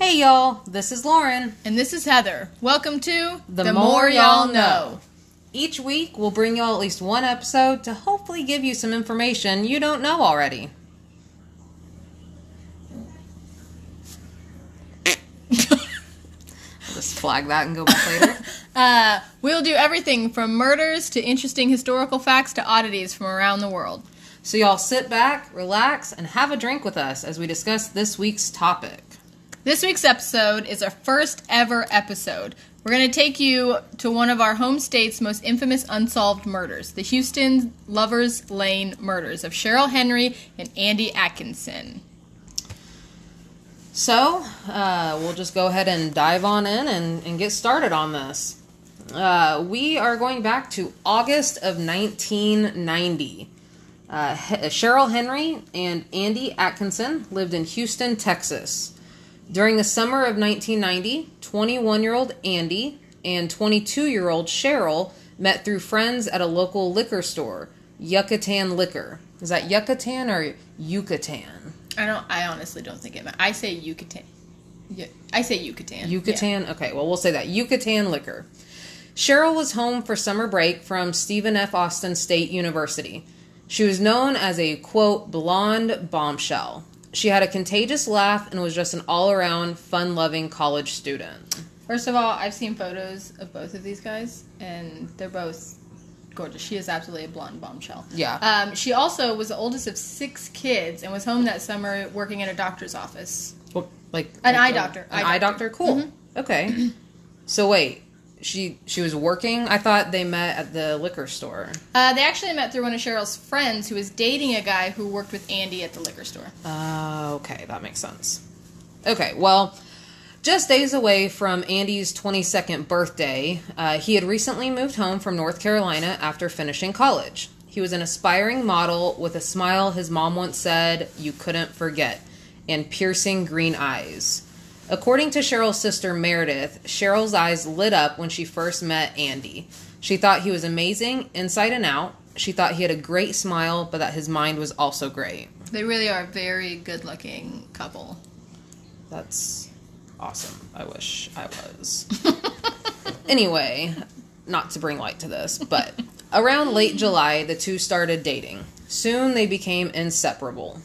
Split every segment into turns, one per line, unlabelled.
Hey y'all, this is Lauren.
And this is Heather. Welcome to
The More Y'all Know. Each week, we'll bring y'all at least one episode to hopefully give you some information you don't know already. I'll just flag that and go back later.
Uh, we'll do everything from murders to interesting historical facts to oddities from around the world.
So, y'all sit back, relax, and have a drink with us as we discuss this week's topic.
This week's episode is our first ever episode. We're going to take you to one of our home state's most infamous unsolved murders the Houston Lovers Lane murders of Cheryl Henry and Andy Atkinson.
So, uh, we'll just go ahead and dive on in and, and get started on this. Uh, we are going back to August of 1990. Uh, He- Cheryl Henry and Andy Atkinson lived in Houston, Texas. During the summer of 1990, 21 year old Andy and 22 year old Cheryl met through friends at a local liquor store, Yucatan Liquor. Is that Yucatan or Yucatan?
I don't. I honestly don't think it. I say Yucatan. Yeah, I say Yucatan.
Yucatan? Okay, well, we'll say that. Yucatan Liquor. Cheryl was home for summer break from Stephen F. Austin State University. She was known as a, quote, blonde bombshell. She had a contagious laugh and was just an all around, fun loving college student.
First of all, I've seen photos of both of these guys, and they're both gorgeous. She is absolutely a blonde bombshell.
Yeah.
Um, she also was the oldest of six kids and was home that summer working at a doctor's office.
Well, like
An
like
eye doctor.
An
Eye doctor.
doctor? Cool. Okay. so wait, she she was working? I thought they met at the liquor store.
Uh, they actually met through one of Cheryl's friends who was dating a guy who worked with Andy at the liquor store.
Uh, okay, that makes sense. Okay, well, just days away from Andy's 22nd birthday, uh, he had recently moved home from North Carolina after finishing college. He was an aspiring model with a smile his mom once said you couldn't forget, and piercing green eyes. According to Cheryl's sister Meredith, Cheryl's eyes lit up when she first met Andy. She thought he was amazing inside and out. She thought he had a great smile, but that his mind was also great.
They really are a very good looking couple.
That's awesome. I wish I was. anyway, not to bring light to this, but around late July, the two started dating. Soon they became inseparable.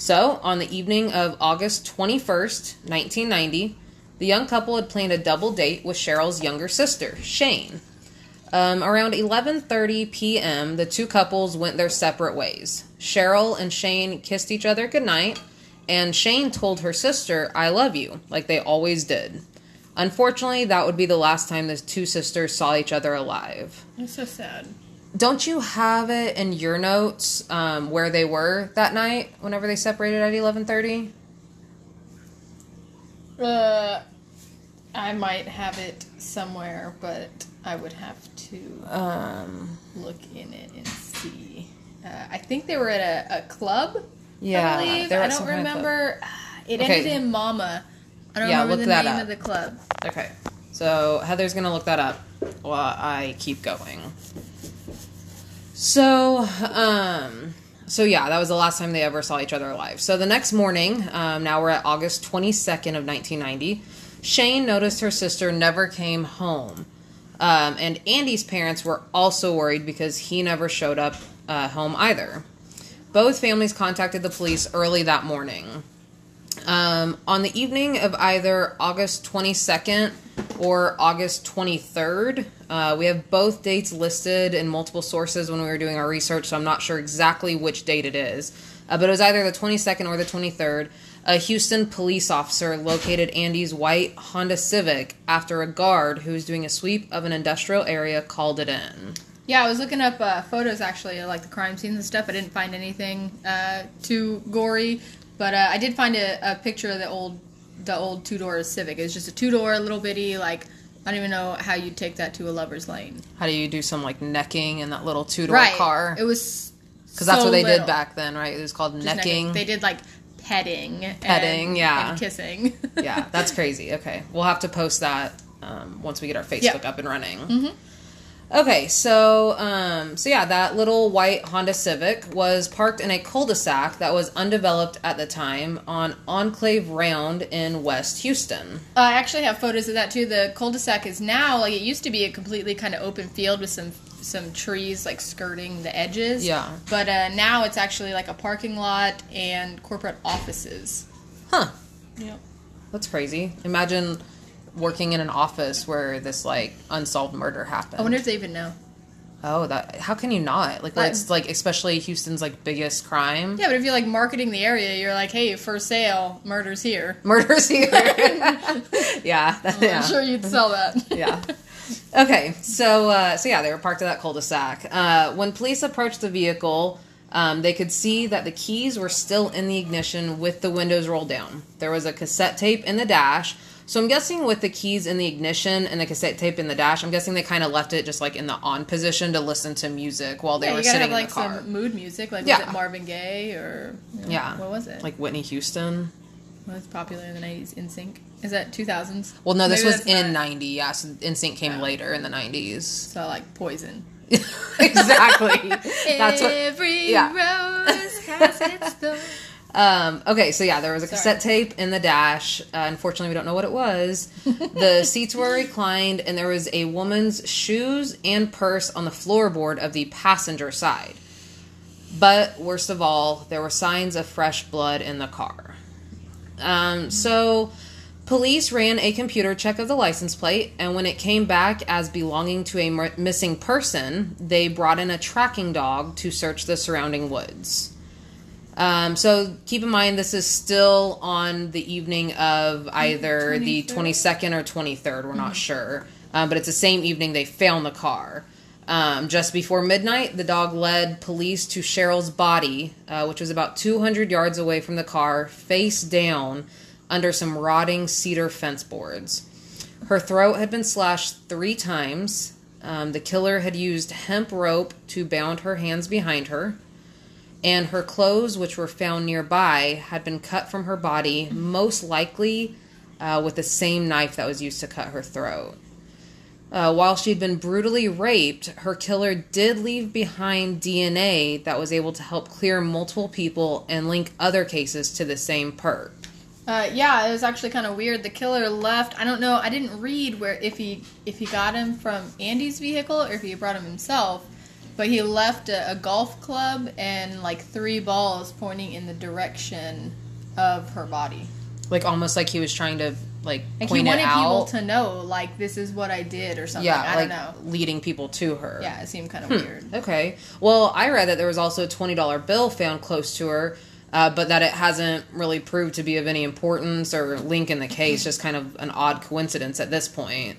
So, on the evening of August 21st, 1990, the young couple had planned a double date with Cheryl's younger sister, Shane. Um, around 11:30 p.m., the two couples went their separate ways. Cheryl and Shane kissed each other goodnight, and Shane told her sister, "I love you," like they always did. Unfortunately, that would be the last time the two sisters saw each other alive.
It's so sad.
Don't you have it in your notes um, where they were that night whenever they separated at 11:30?
Uh, I might have it somewhere, but I would have to
Um,
look in it and see. Uh, I think they were at a, a club.
Yeah,
I believe. I don't
some kind of
remember. It
Okay.
ended in Mama. I don't
Yeah,
remember the name
up.
of the club.
Okay. So Heather's gonna look that up while I keep going. So, um, so yeah, that was the last time they ever saw each other alive. So the next morning, um, now we're at August 22nd of 1990. Shane noticed her sister never came home, um, and Andy's parents were also worried because he never showed up uh, home either. Both families contacted the police early that morning. Um, on the evening of either August 22nd or August 23rd, uh, we have both dates listed in multiple sources when we were doing our research, so I'm not sure exactly which date it is. Uh, but it was either the 22nd or the 23rd. A Houston police officer located Andy's white Honda Civic after a guard who was doing a sweep of an industrial area called it in.
Yeah, I was looking up uh, photos actually, like the crime scenes and stuff. I didn't find anything uh, too gory, but uh, I did find a, a picture of the old the old two door Civic. It was just a two door, little bitty. Like I don't even know how you'd take that to a lover's lane.
How do you do some like necking in that little two door
right.
car?
It was
Because that's what they
little.
did back then, right? It was called
Just
necking.
They did like petting, and-
Petting, yeah.
and kissing.
yeah, that's crazy. Okay, we'll have to post that um, once we get our Facebook
Yeah.
up and running. Okay, so um, so yeah, that little white Honda Civic was parked in a cul-de-sac that was undeveloped at the time on Enclave Round in West Houston.
Uh, I actually have photos of that too. The cul-de-sac is now like it used to be a completely kind of open field with some some trees like skirting the edges.
Yeah.
But uh, now it's actually like a parking lot and corporate offices.
Huh?
Yep.
That's crazy. Imagine working in an office where this like unsolved murder happened.
I wonder if they even know.
oh, that how can you not like? It's like especially Houston's like biggest crime.
Yeah, but if you're like marketing the area, you're like, hey, for sale, murders here.
Murders here. yeah, that- yeah.
I'm sure you'd sell that.
yeah. Okay, so uh, so yeah, they were parked at that cul-de-sac. Uh, when police approached the vehicle, um, they could see that the keys were still in the ignition with the windows rolled down. There was a cassette tape in the dash. So I'm guessing with the keys in the ignition and the cassette tape in the dash, I'm guessing they kind of left it just like in the on position to listen to music while they
yeah,
were sitting
have
in
like
the car.
some mood music, like
Yeah.
was it Marvin Gaye or you know,
Yeah.
what was it?
Like Whitney Houston.
what was popular in the '90s? NSYNC is that 2000s?
Well, no, this
Maybe
was in
not-
'90. Yeah, so NSYNC came
Yeah.
later in the '90s.
So like Poison.
exactly. That's what.
Every
yeah.
rose has its thorn.
Um, okay, so yeah, there was a
Sorry.
cassette tape in the dash. Uh, unfortunately, we don't know what it was. the seats were reclined, and there was a woman's shoes and purse on the floorboard of the passenger side. But worst of all, there were signs of fresh blood in the car. Um, so, police ran a computer check of the license plate, and when it came back as belonging to a missing person, they brought in a tracking dog to search the surrounding woods. Um, so keep in mind, this is still on the evening of either the 22nd or 23rd. We're not sure. Um, but it's the same evening they found the car. Um, just before midnight, the dog led police to Cheryl's body, uh, which was about 200 yards away from the car, face down under some rotting cedar fence boards. Her throat had been slashed three times. Um, the killer had used hemp rope to bound her hands behind her and her clothes, which were found nearby, had been cut from her body, most likely uh, with the same knife that was used to cut her throat. Uh, while she'd been brutally raped, her killer did leave behind DNA that was able to help clear multiple people and link other cases to the same perp.
Uh, yeah, it was actually kind of weird. The killer left. I don't know. I didn't read where if he if he got him from Andy's vehicle or if he brought him himself. But he left a, a golf club and like three balls pointing in the direction of her body.
Like almost like he was trying to like
Like
point
he wanted people to know, like this is what I did or something.
yeah,
I
like
don't know.
leading people to her.
Yeah, it seemed kind
Hmm.
of weird.
Okay. Well, I read that there was also a twenty dollar bill found close to her, uh, but that it hasn't really proved to be of any importance or link in the case. Just kind of an odd coincidence at this point.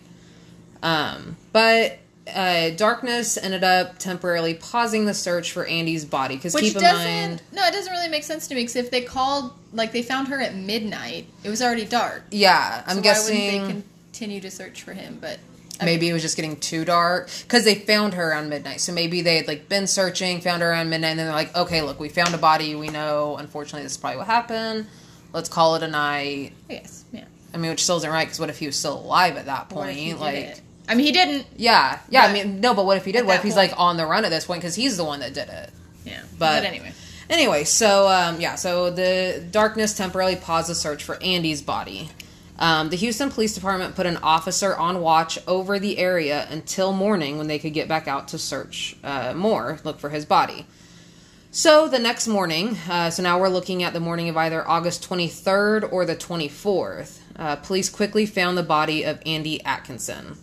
Um, but uh, darkness ended up temporarily pausing the search for Andy's body because keep in
doesn't
mind,
no, it doesn't really make sense to me because if they called like they found her at midnight, it was already dark.
yeah, I'm
so
guessing
why wouldn't they continue to search for him? But
maybe it was just getting too dark because they found her around midnight. So maybe they had like been searching, found her around midnight, and then they're like, okay, look, we found a body. We know, unfortunately, this is probably what happened. Let's call it a night.
yes, yeah.
I mean, which still isn't right because what if he was still alive at that
What if he
point? Like?
I mean, he didn't.
yeah, yeah. I mean, no, but what if he did? What if he's
point-
like on the run at this point because he's the one that did it?
Yeah,
But-
but, anyway,
Anyway, so um, yeah, so the darkness temporarily paused the search for Andy's body. Um, the Houston Police Department put an officer on watch over the area until morning when they could get back out to search uh, more, look for his body. So the next morning, uh, so now we're looking at the morning of either August 23rd or the 24th, uh, police quickly found the body of Andy Atkinson.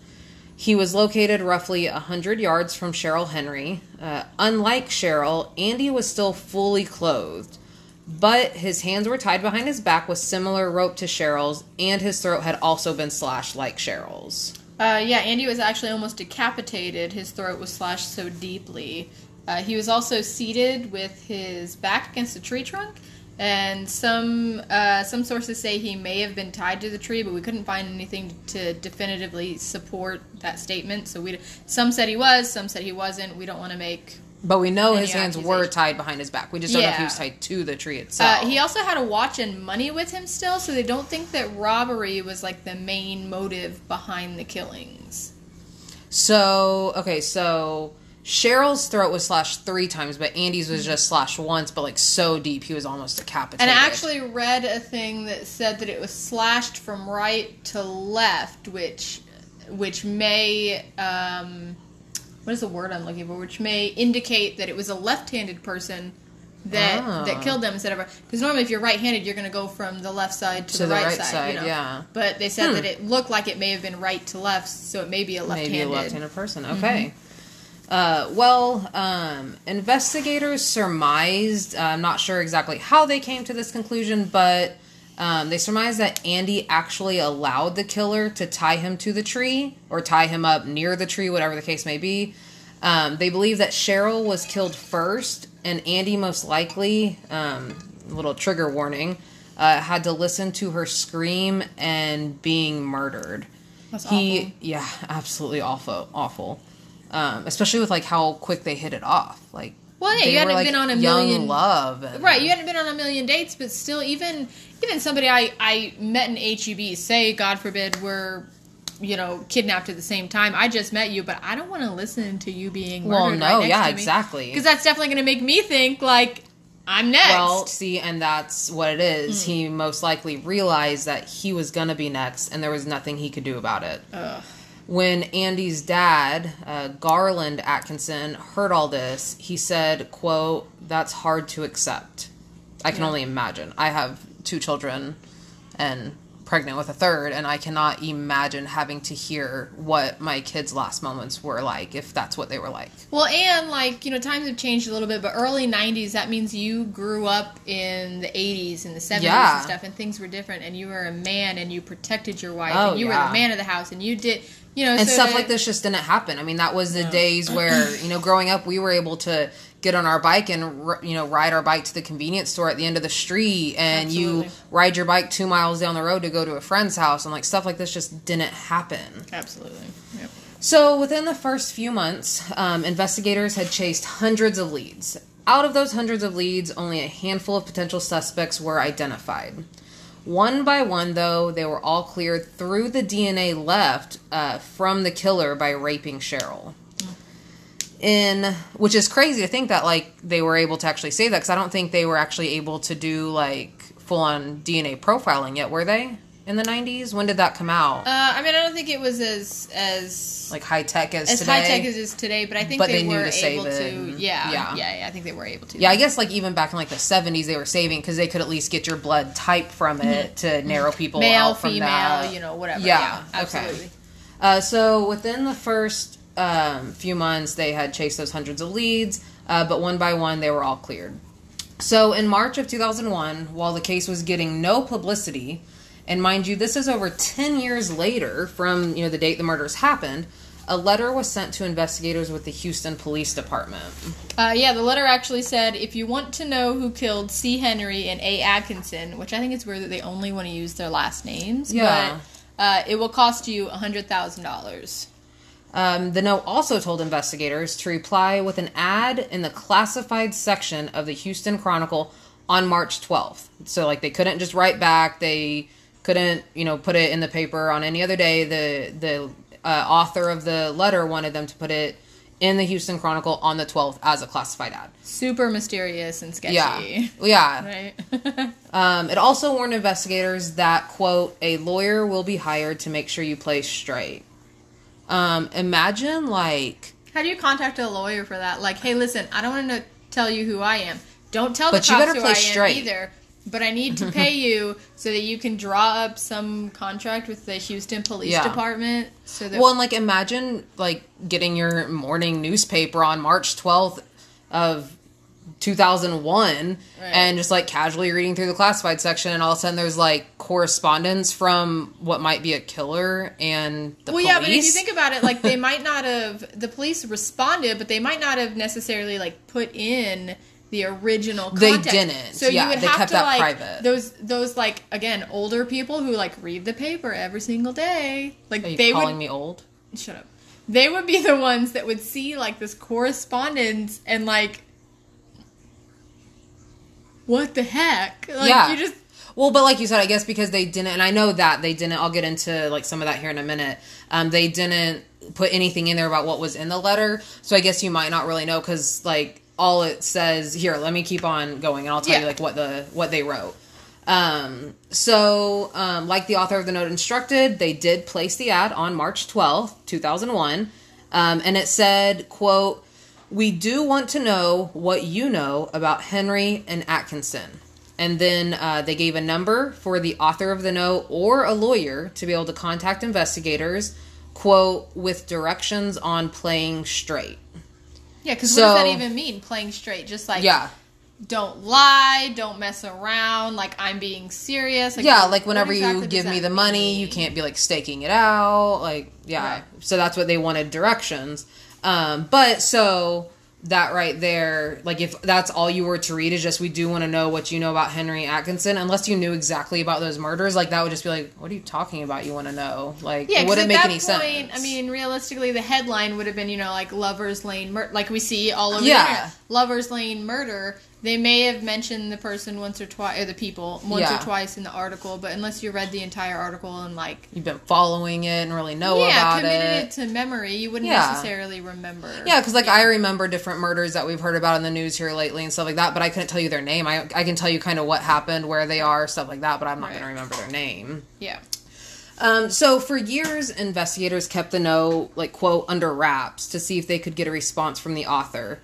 He was located roughly 100 yards from Cheryl Henry. Uh, unlike Cheryl, Andy was still fully clothed, but his hands were tied behind his back with similar rope to Cheryl's, and his throat had also been slashed like Cheryl's.
uh, yeah, Andy was actually almost decapitated. His throat was slashed so deeply. Uh, he was also seated with his back against a tree trunk, and some uh, some sources say he may have been tied to the tree, but we couldn't find anything to definitively support that statement. So we some said he was, some said he wasn't. We don't want to make
But we know his hands were tied behind his back. We just don't know if he
Yeah.
was tied to the tree itself.
Uh, he also had a watch and money with him still, so they don't think that robbery was like the main motive behind the killings.
So okay, so Cheryl's throat was slashed three times, but Andy's was just slashed once, but like so deep he was almost decapitated.
And I actually read a thing that said that it was slashed from right to left, which which may um, what is the word I'm looking for? Which may indicate that it was a left-handed person that
Ah.
that killed them instead of because normally if you're right-handed you're going to go from the left side to,
To
the,
the
right,
right
side,
side,
you know?
yeah.
But they said
Hmm.
that it looked like it may have been right to left, so it may be a left-handed.
maybe a left-handed person. Okay. Uh, well, um, investigators surmised. Uh, I'm not sure exactly how they came to this conclusion, but um, they surmised that Andy actually allowed the killer to tie him to the tree or tie him up near the tree, whatever the case may be. Um, they believe that Cheryl was killed first, and Andy most likely, um, little trigger warning, uh, had to listen to her scream and being murdered.
That's
he,
awful.
yeah, absolutely awful, awful. Um, especially with like how quick they hit it off. Like,
Well, yeah, you hadn't
were, like,
been on a
young
million-
love, and,
Right, you hadn't been on a million dates, but still, even even somebody I I met in HEB, say God forbid we're you know kidnapped at the same time. I just met you, but I don't want to listen to you being
Well, no,
right
yeah, exactly.
Because that's definitely going to make me think like I'm next.
Well, see, and that's what it is.
Hmm.
He most likely realized that he was gonna be next, and there was nothing he could do about it.
Ugh.
When Andy's dad, uh, Garland Atkinson, heard all this, he said, "quote That's hard to accept. I can
Yeah.
only imagine. I have two children, and pregnant with a third, and I cannot imagine having to hear what my kids' last moments were like, if that's what they were like."
Well, and like you know, times have changed a little bit, but early '90s that means you grew up in the '80s and the '70s
Yeah.
and stuff, and things were different, and you were a man, and you protected your wife,
Oh,
and you were the man of the house, and you did, you know,
and
so
stuff
that-
like this just didn't happen. I mean, that was the days where you know, growing up, we were able to get on our bike and you know ride our bike to the convenience store at the end of the street, and you ride your bike two miles down the road to go to a friend's house, and like stuff like this just didn't happen.
Absolutely. Yep.
So within the first few months, um, investigators had chased hundreds of leads. Out of those hundreds of leads, only a handful of potential suspects were identified. One by one, though, they were all cleared through the DNA left uh, from the killer by raping Cheryl. In which is crazy to think that like they were able to actually say that because I don't think they were actually able to do like full on DNA profiling yet, were they? In the nineties, when did that come out?
Uh, I mean, I don't think it was as as
like high tech as,
as
today.
high tech as it is today, but I think
But
they,
they knew
were
to save
able
it
to. Yeah,
yeah.
yeah, yeah, I think they were able to.
Yeah, I guess like even back in like the seventies, they were saving because they could at least get your blood type from it to narrow people
Mm-hmm. male,
out from
female,
that.
you know, whatever.
Yeah,
Yeah,
okay.
absolutely.
Uh, so within the first um, few months, they had chased those hundreds of leads, uh, but one by one, they were all cleared. So in March of 2001, while the case was getting no publicity, and mind you, this is over 10 years later from you know the date the murders happened, a letter was sent to investigators with the Houston Police Department.
Uh, yeah, the letter actually said, if you want to know who killed C. Henry and A. Atkinson, which I think it's weird that they only want to use their last names,
Yeah.
but uh, it will cost you $100,000.
Um, the note also told investigators to reply with an ad in the classified section of the Houston Chronicle on March 12th. So, like, they couldn't just write back. They couldn't, you know, put it in the paper on any other day. The the uh, author of the letter wanted them to put it in the Houston Chronicle on the 12th as a classified ad.
Super mysterious and sketchy.
Yeah, yeah.
Right?
Um, it also warned investigators that quote a lawyer will be hired to make sure you play straight. Um, imagine like
How do you contact a lawyer for that? Like, hey, listen, I don't want to tell you who I am. Don't tell
But
the
you
cops
better
who
play
I
straight.
am either. But I need to pay you so that you can draw up some contract with the Houston Police
Yeah.
Department. So that
Well, and like imagine like getting your morning newspaper on March 12th of 2001
Right.
and just like casually reading through the classified section and all of a sudden there's like correspondence from what might be a killer and the
well,
police.
yeah, but if you think about it, like they might not have the police responded, but they might not have necessarily like put in the original.
They didn't.
So
Yeah,
you would
they
have
kept
to
that
like
private.
those those like again older people who like read the paper every single day. Like
Are you
they
calling
would
me old?
shut up. They would be the ones that would see like this correspondence and like what the heck? Like
Yeah.
you just
Well, but like you said, I guess because they didn't, and I know that they didn't. I'll get into like some of that here in a minute. Um, they didn't put anything in there about what was in the letter, so I guess you might not really know because like all it says here. Let me keep on going, and I'll tell
Yeah.
you like what the what they wrote. Um, so, um, like the author of the note instructed, they did place the ad on March 12th, 2001. Um, and it said, quote, we do want to know what you know about Henry and Atkinson. And then uh, they gave a number for the author of the note or a lawyer to be able to contact investigators, quote, with directions on playing straight.
Yeah, because
So-
what does that even mean? Playing straight, just like
Yeah.
don't lie, don't mess around. Like I'm being serious.
yeah, like whenever
exactly
you give me the money,
mean?
you can't be like staking it out. Like, yeah.
Right.
So that's what they wanted directions. Um, but so that right there, like if that's all you were to read is just we do want to know what you know about Henry Atkinson, unless you knew exactly about those murders, like that would just be like, what are you talking about? You want to know? Like,
Yeah,
it wouldn't make
that
any
point,
sense.
I mean, realistically, the headline would have been, you know, like Lovers Lane, mur- like we see all over
Yeah.
the internet. Lovers Lane murder. They may have mentioned the person once or twice, or the people once
Yeah.
or twice in the article, but unless you read the entire article and like,
you've been following it and really know about it.
yeah,
about
committed
it.
it. to memory, you wouldn't
Yeah.
necessarily remember.
Yeah, because like I remember different murders that we've heard about in the news here lately and stuff like that, but I couldn't tell you their name. I I can tell you kind of what happened, where they are, stuff like that, but I'm not
Right.
going to remember their name.
yeah.
Um, so for years, investigators kept the note like quote under wraps to see if they could get a response from the author.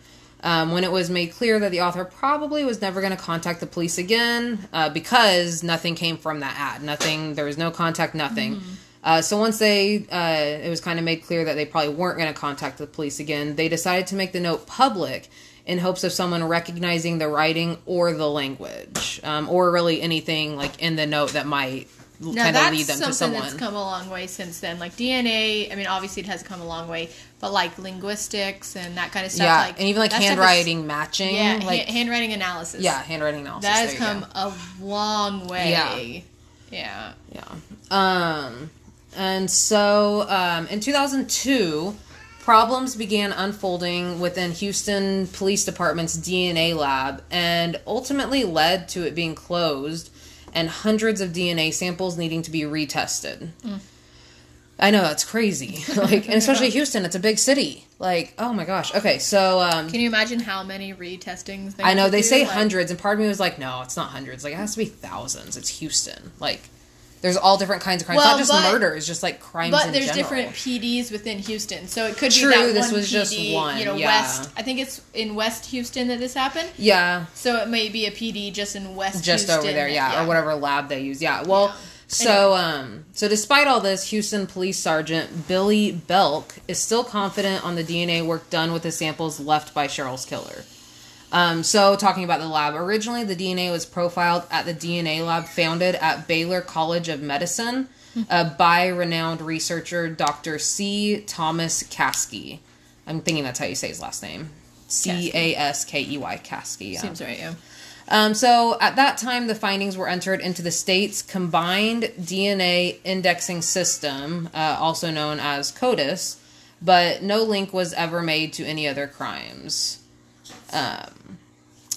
Um, when it was made clear that the author probably was never going to contact the police again uh, because nothing came from that ad, nothing, there was no contact, nothing. Uh, so once they, uh, it was kind of made clear that they probably weren't going to contact the police again, they decided to make the note public in hopes of someone recognizing the writing or the language, um, or really anything like in the note that might kind of
that's
lead them to
something
someone.
that's come a long way since then. Like DNA, I mean, obviously it has come a long way, but like linguistics and that kind of stuff.
yeah,
like,
and even like
stuff is-
handwriting matching.
yeah,
like
ha- handwriting analysis.
yeah, handwriting analysis.
that has come a long way.
Yeah.
yeah.
Yeah. Um, and so um, in 2002, problems began unfolding within Houston Police Department's DNA lab and ultimately led to it being closed and hundreds of DNA samples needing to be retested. I know that's crazy. like, and especially Houston, it's a big city. Like, oh my gosh. Okay, so um,
Can you imagine how many retestings? They
I know they
do?
say
Like,
hundreds, and part of me was like, no, it's not hundreds. Like it has to be thousands. It's Houston. Like there's all different kinds of crimes,
Well,
not just
but-
murders, just like crimes.
But there's
general.
different PDs within Houston, so it could
True,
be that
this
one
was just
PD,
one,
You know,
yeah.
West. I think it's in West Houston that this happened.
Yeah,
So it may be a PD just in West.
just
Houston
over there.
that-
Yeah, or whatever lab they use. Yeah. Well,
Yeah.
so um, so despite all this, Houston Police Sergeant Billy Belk is still confident on the DNA work done with the samples left by Cheryl's killer. Um, so, talking about the lab, originally the DNA was profiled at the DNA lab founded at Baylor College of Medicine uh, by renowned researcher Dr. C. Thomas Caskey. I'm thinking that's how you say his last name. C A S K E Y Caskey. Yeah.
Seems right. Yeah.
Um, so at that time, the findings were entered into the state's combined DNA indexing system, uh, also known as CODIS, but no link was ever made to any other crimes. Um,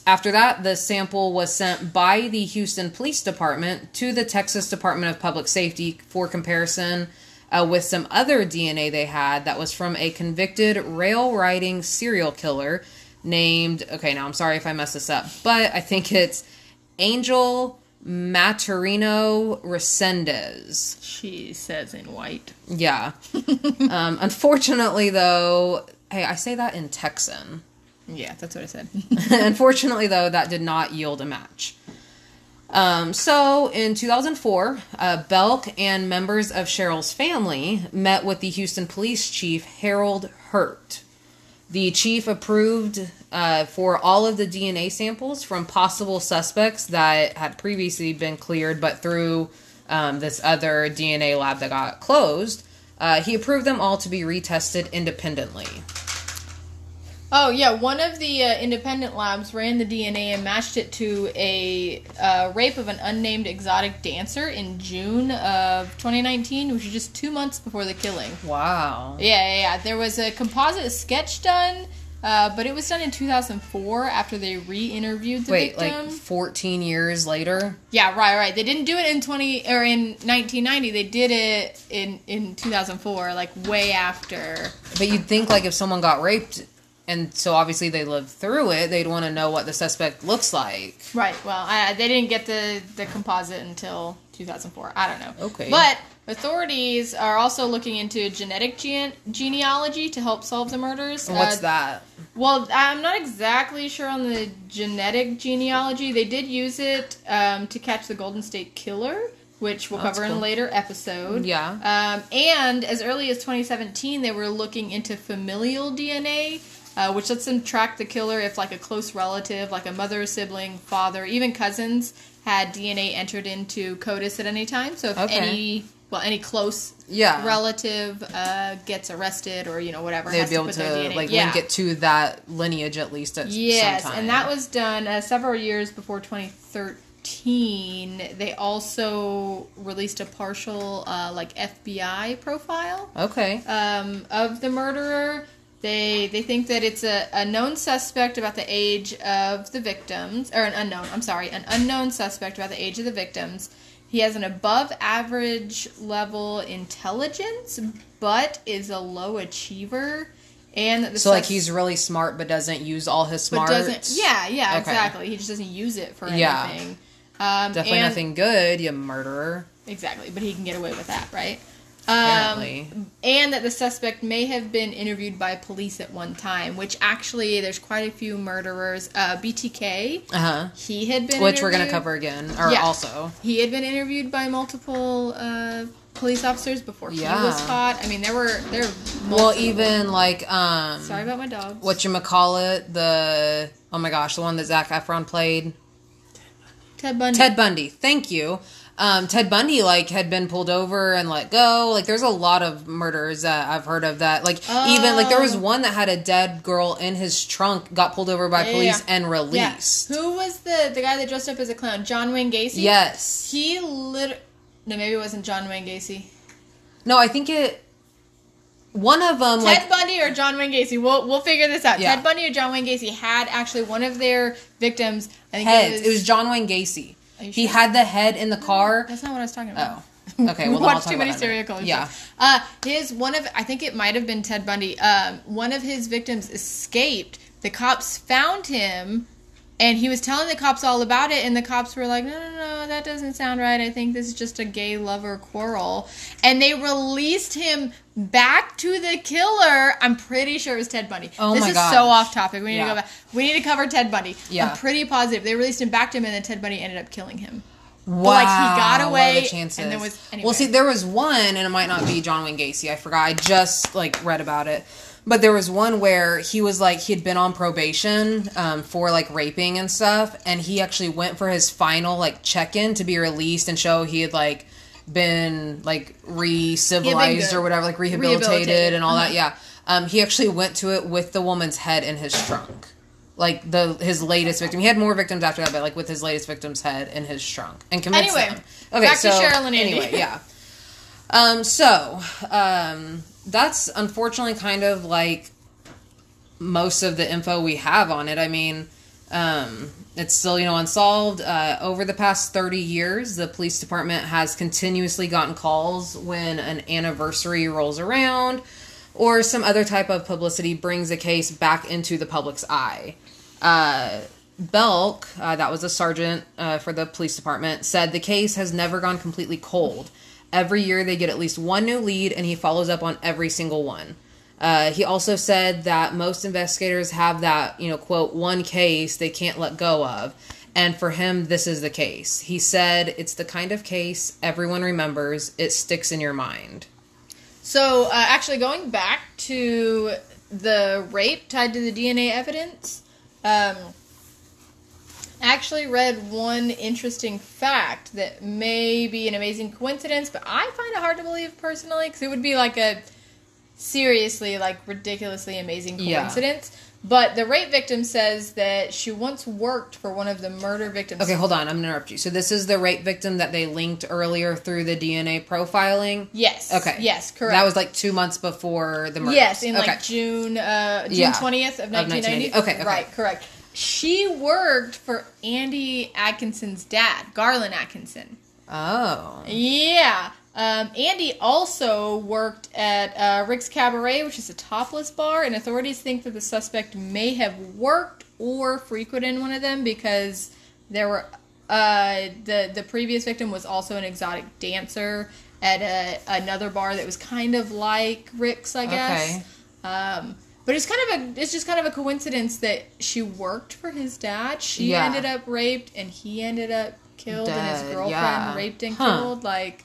after that, the sample was sent by the Houston Police Department to the Texas Department of Public Safety for comparison uh, with some other DNA they had that was from a convicted rail riding serial killer named, okay, now I'm sorry if I mess this up, but I think it's Angel Maturino Resendez.
She says in white.
Yeah. um, unfortunately, though, hey, I say that in Texan.
Yeah, that's what I said.
Unfortunately, though, that did not yield a match. Um, so, in 2004, uh, Belk and members of Cheryl's family met with the Houston police chief, Harold Hurtt. The chief approved uh, for all of the DNA samples from possible suspects that had previously been cleared, but through um, this other DNA lab that got closed, uh, he approved them all to be retested independently.
Oh yeah, one of the uh, independent labs ran the DNA and matched it to a uh, rape of an unnamed exotic dancer in June of 2019, which is just two months before the killing.
Wow.
Yeah, yeah, yeah. There was a composite sketch done Uh, but it was done in 2004 after they re-interviewed the
Wait,
victim.
like 14 years later?
yeah, right, right. They didn't do it in 20 or in 1990. They did it in in 2004, like way after.
But you'd think like if someone got raped and so obviously they lived through it, they'd want to know what the suspect looks like.
Right. Well, I, they didn't get the the composite until 2004. I don't know.
Okay.
But authorities are also looking into genetic gene- genealogy to help solve the murders.
What's
Uh,
that?
Well, I'm not exactly sure on the genetic genealogy. They did use it um, to catch the Golden State Killer, which we'll
That's
cover in a later episode.
Yeah.
Um, and as early as 2017, they were looking into familial DNA, uh, which lets them track the killer if, like, a close relative, like a mother, sibling, father, even cousins, had DNA entered into CODIS at any time. So if
Okay.
any, well, any close
Yeah.
relative uh, gets arrested or you know whatever,
They'd
has
be
to
able
put
to like
yeah.
link it to that lineage at least at
Yes,
some time.
and that was done uh, several years before 2013. They also released a partial, uh, like FBI profile
okay.
um, of the murderer. They they think that it's a, a known suspect about the age of the victims, or an unknown. I'm sorry, an unknown suspect about the age of the victims. He has an above average level intelligence, but is a low achiever, and
So like he's really smart but doesn't use all his
but
smarts.
doesn't yeah yeah
Okay.
exactly he just doesn't use it for
Yeah.
anything um
Definitely
and-
nothing good, you murderer.
exactly but he can get away with that right
Apparently.
um, and that the suspect may have been interviewed by police at one time which actually there's quite a few murderers uh btk
Uh huh.
he had been
Which we're gonna cover again, or
Yeah.
also.
he had been interviewed by multiple uh police officers before he
Yeah.
was caught i mean there were there were
Well, even like um,
sorry about my dog
what you call it? The oh my gosh, the one that Zac Efron played,
ted bundy
Ted Bundy. Thank you. Um, Ted Bundy like had been pulled over and let go. Like, there's a lot of murders that I've heard of that. Like, even like there was
Oh.
one that had a dead girl in his trunk, got pulled over by
Yeah,
police
yeah.
and
Yeah.
released.
Who was the the guy that dressed up as a clown? John Wayne Gacy.
Yes.
He lit. No, maybe it wasn't John Wayne Gacy.
No, I think it. One of them,
Ted
like
Bundy or John Wayne Gacy. We'll we'll figure this out.
Yeah.
Ted Bundy or John Wayne Gacy had actually one of their victims. I think
heads.
it was,
It was John Wayne Gacy. He
sure?
had the head in the car.
That's not what I was talking about.
Oh, okay. Well,
watched too many
about that in a
serial killers.
Yeah.
Uh, his one of I think it might have been Ted Bundy. Um, one of his victims escaped. The cops found him, and he was telling the cops all about it. And the cops were like, "No, no, no, that doesn't sound right. I think this is just a gay lover quarrel." And they released him back to the killer. I'm pretty sure it was Ted Bundy.
Oh
this
my
is
gosh.
so off topic. We need
Yeah.
to go back. We need to cover Ted Bundy.
Yeah.
I'm pretty positive they released him back to him, and then Ted Bundy ended up killing him.
Wow.
like, he got away,
the chances?
and there was- anyway.
Well, see, there was one, and it might not be John Wayne Gacy. I forgot. I just like read about it, but there was one where he was like he had been on probation um, for like raping and stuff, and he actually went for his final like check in to be released and show he had like been like re-civilized
good.
or whatever, like rehabilitated,
Rehabilitated,
and all
uh-huh.
that. Yeah. Um, he actually went to it with the woman's head in his trunk. Like the his latest victim, he had more victims after that, but like with his latest victim's head in his trunk and convinced
Anyway,
them.
back to Cheryl and Andy.
Anyway, yeah. Um, so um, that's unfortunately kind of like most of the info we have on it. I mean, um, it's still you know unsolved. Uh, over the past thirty years, the police department has continuously gotten calls when an anniversary rolls around, or some other type of publicity brings a case back into the public's eye. Uh, Belk, uh, that was a sergeant uh, for the police department, said the case has never gone completely cold. Every year they get at least one new lead, and he follows up on every single one. Uh, he also said that most investigators have that, you know, quote, one case they can't let go of. And for him, this is the case. He said it's the kind of case everyone remembers, it sticks in your mind.
So, uh, actually, going back to the rape tied to the DNA evidence, um, actually read one interesting fact that may be an amazing coincidence, but I find it hard to believe personally because it would be like a seriously like ridiculously amazing
Yeah.
coincidence. But the rape victim says that she once worked for one of the murder victims.
Okay, hold on. I'm gonna interrupt you. So this is the rape victim that they linked earlier through the DNA profiling.
Yes.
Okay.
Yes. Correct.
That was like two months before the murder.
Yes, in
okay.
like June, uh, June
Yeah.
twentieth of
Of
nineteen ninety.
1990. Okay, okay.
right, correct. She worked for Andy Atkinson's dad, Garland Atkinson.
Oh.
Yeah. Um, Andy also worked at uh, Rick's Cabaret, which is a topless bar, and authorities think that the suspect may have worked or frequented one of them because there were uh, the the previous victim was also an exotic dancer at a, another bar that was kind of like Rick's, I guess.
Okay.
Um, but it's kind of a it's just kind of a coincidence that she worked for his dad. She
Yeah.
ended up raped, and he ended up killed, and his girlfriend
yeah.
raped and
Huh.
killed. Like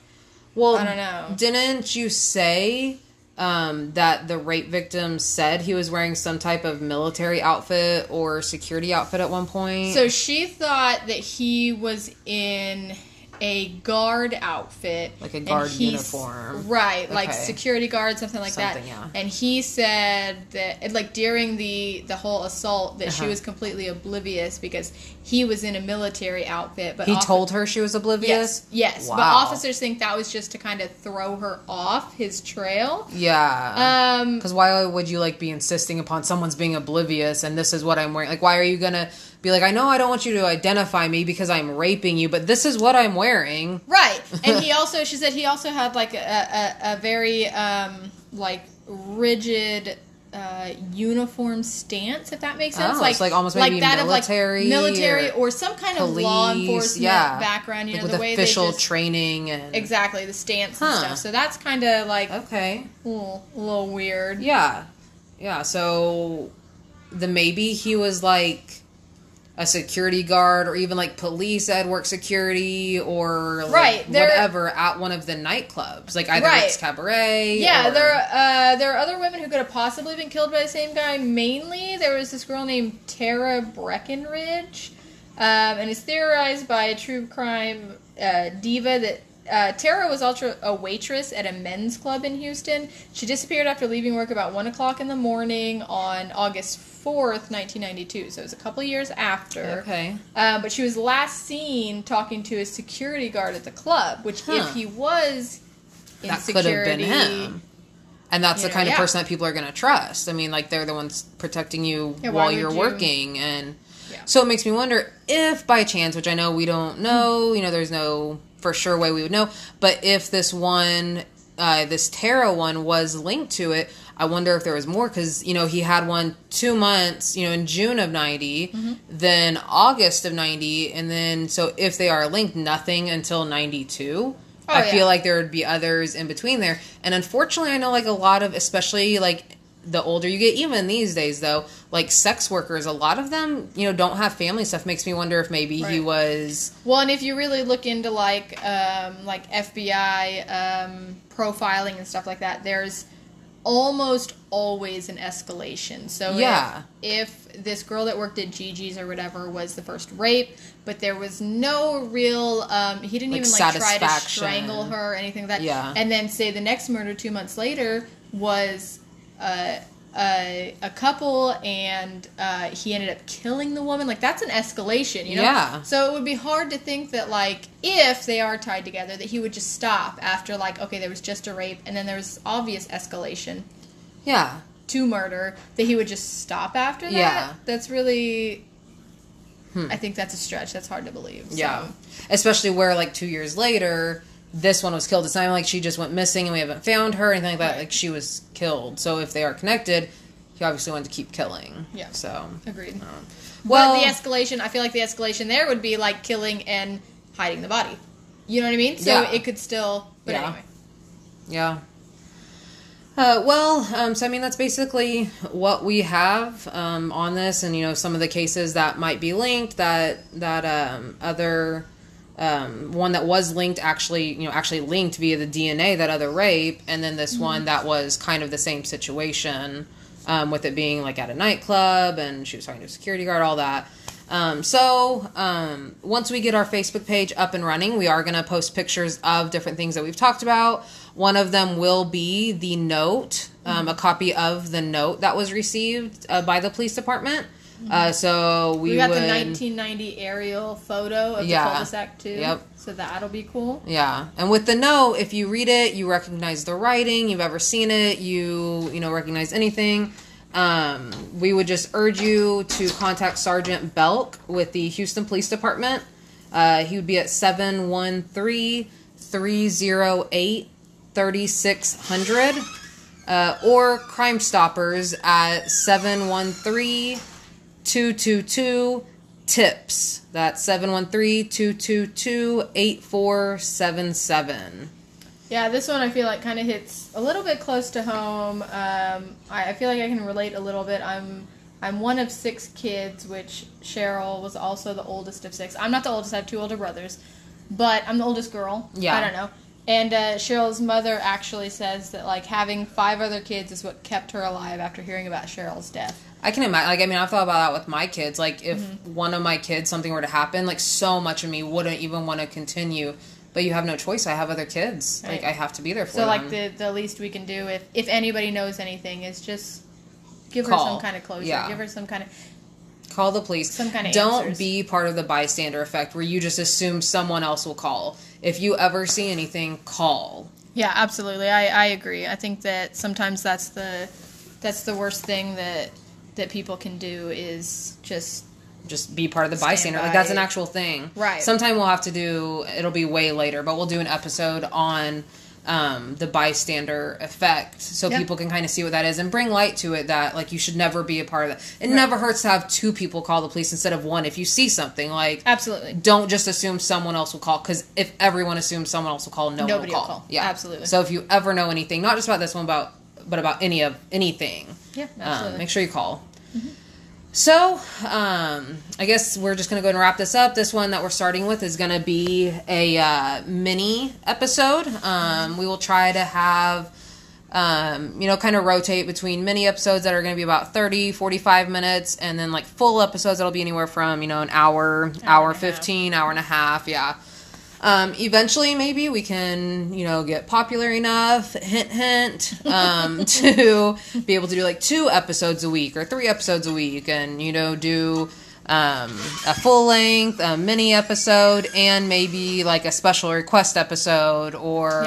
Well,
I don't know.
Didn't you say um, that the rape victim said he was wearing some type of military outfit or security outfit at one point?
So she thought that he was in a guard outfit,
Like a guard uniform.
right? Like security guard, something like
Something,
that.
yeah.
And he said that, like during the the whole assault, that she
Uh-huh.
was completely oblivious because he was in a military outfit. But
he told her she was oblivious.
Yes, yes.
Wow.
But officers think that was just to kind of throw her off his trail.
Yeah.
Um,
Because why would you like be insisting upon someone's being oblivious and this is what I'm wearing? Like, why are you gonna be like, I know I don't want you to identify me because I'm raping you, but this is what I'm wearing.
Right, and he also she said he also had like a a, a very um like rigid uh uniform stance if that makes sense
Oh, it's like almost maybe military
of like military
or
or, some kind of law enforcement
yeah.
background you
Like
know the way
official
they just,
training and
exactly the stance and stuff so that's kind of like
Okay.
a little, a little weird
Yeah. Yeah. So the maybe he was like a security guard or even like police at work security or like
Right,
whatever at one of the nightclubs. Like either
Right.
it's cabaret.
Yeah,
or-
there uh, there are other women who could have possibly been killed by the same guy. Mainly, there was this girl named Tara Breckenridge, um, and it's theorized by a true crime uh, diva that. Uh, Tara was also a waitress at a men's club in Houston. She disappeared after leaving work about 1 o'clock in the morning on August 4th, 1992. So it was a couple years after.
Okay.
Um, but she was last seen talking to a security guard at the club, which
Huh.
if he was in
That could have been him. And that's
You
the
know,
kind of
yeah.
person that people are going to trust. I mean, like they're the ones protecting you
Yeah,
while you're
you-
working, and
Yeah.
so it makes me wonder if, by chance, which I know we don't know, you know, there's no for sure way we would know, but if this one, uh, this Tara one, was linked to it, I wonder if there was more because you know he had one two months, you know, in June of 90
Mm-hmm.
then August of ninety, and then so if they are linked, nothing until ninety two.
Oh,
I
yeah.
feel like there would be others in between there. And unfortunately, I know like a lot of, especially like the older you get, even these days though, like sex workers, a lot of them, you know, don't have family stuff. Makes me wonder if maybe he was.
Well, and if you really look into like um, like FBI um, profiling and stuff like that, there's almost always an escalation. So
Yeah.
if, if this girl that worked at Gigi's or whatever was the first rape, but there was no real, um, he didn't
Like,
even like try to strangle her or anything like that.
Yeah.
And then say the next murder two months later was. Uh, a, a couple and uh, he ended up killing the woman like that's an escalation you know
Yeah.
so it would be hard to think that like if they are tied together that he would just stop after like okay there was just a rape and then there was obvious escalation
Yeah.
to murder that he would just stop after that
Yeah.
that's really i think that's a stretch that's hard to believe so.
Yeah. Especially where like two years later, this one was killed. It's not like she just went missing and we haven't found her or anything like that.
Right.
Like she was killed. So if they are connected, he obviously wanted to keep killing.
Yeah.
So.
agreed
Well,
but the escalation i feel like the escalation there would be like killing and hiding the body you know what i mean so
Yeah.
it could still but
Yeah.
anyway
Yeah. Uh, well, um, so I mean that's basically what we have um, on this, and you know some of the cases that might be linked. That that um, other um, one that was linked actually, you know, actually linked via the DNA. That other rape, and then this one that was kind of the same situation, um, with it being like at a nightclub, and she was talking to a security guard, all that. Um, so um, once we get our Facebook page up and running, we are going to post pictures of different things that we've talked about. One of them will be the note, um, a copy of the note that was received uh, by the police department. Uh, so we,
We got
would,
the 1990 aerial photo of
Yeah.
the cul-de-sac too.
Yep.
So that'll be cool.
Yeah, and with the note, if you read it, you recognize the writing. You've ever seen it, you you know recognize anything. Um, we would just urge you to contact Sergeant Belk with the Houston Police Department. Uh, he would be at 713 308 3600 uh, or Crime Stoppers at 713 222 TIPS. That's 713 222 8477.
Yeah, this one I feel like kind of hits a little bit close to home. Um, I, I feel like I can relate a little bit. I'm I'm one of six kids, which Cheryl was also the oldest of six. I'm not the oldest. I have two older brothers, but I'm the oldest girl.
Yeah.
I don't know. And uh, Cheryl's mother actually says that like having five other kids is what kept her alive after hearing about Cheryl's death.
I can imagine. Like, I mean, I've thought about that with my kids. Like, if
Mm-hmm.
one of my kids, something were to happen, like, so much of me wouldn't even want to continue. But you have no choice. I have other kids. Like, I have to be there for them.
So
them.
like the the least we can do if if anybody knows anything is just give her some kind of closure.
Yeah.
Give her some kind of
call the police.
Some kind of
Don't
answers.
be part of the bystander effect where you just assume someone else will call. If you ever see anything, call.
Yeah, absolutely. I, I agree. I think that sometimes that's the that's the worst thing that that people can do is just
just be part of the
Stand
bystander. Like that's an actual thing.
Right.
Sometime we'll have to do. It'll be way later, but we'll do an episode on um, the bystander effect, so
Yep.
people can kind of see what that is and bring light to it. That like you should never be a part of that. It never hurts to have two people call the police instead of one. If you see something, like
absolutely.
don't just assume someone else will call because if everyone assumes someone else will call, no
Nobody
one
will
will call.
call.
Yeah,
Absolutely.
So if you ever know anything, not just about this one, about but about any of anything,
Yeah,
um,
absolutely. Mm-hmm.
make sure you call. So, um, I guess we're just going to go and wrap this up. This one that we're starting with is going to be a uh, mini episode. Um, we will try to have, um, you know, kind of rotate between mini episodes that are going to be about 30, 45 minutes, and then like full episodes that'll be anywhere from, you know, an hour, hour,
and a half.
15, hour and a half. Yeah. Um, eventually, maybe we can, you know, get popular enough, hint, hint, um, to be able to do like two episodes a week or three episodes a week and, you know, do um, a full length, a mini episode, and maybe like a special request episode or.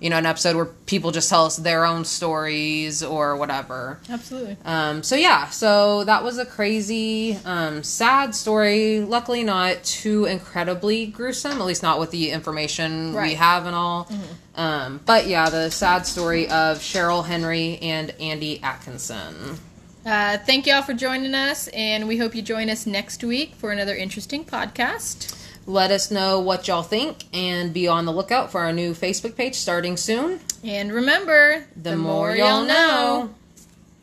You know, an episode where people just tell us their own stories or whatever.
Absolutely.
Um, so yeah, so that was a crazy, um, sad story. Luckily, not too incredibly gruesome. At least not with the information we have and all. Um, but yeah, the sad story of Cheryl Henry and Andy Atkinson.
Uh, thank y'all for joining us, and we hope you join us next week for another interesting podcast.
Let us know what y'all think, and be on the lookout for our new Facebook page starting soon.
And remember,
The, more, y'all know.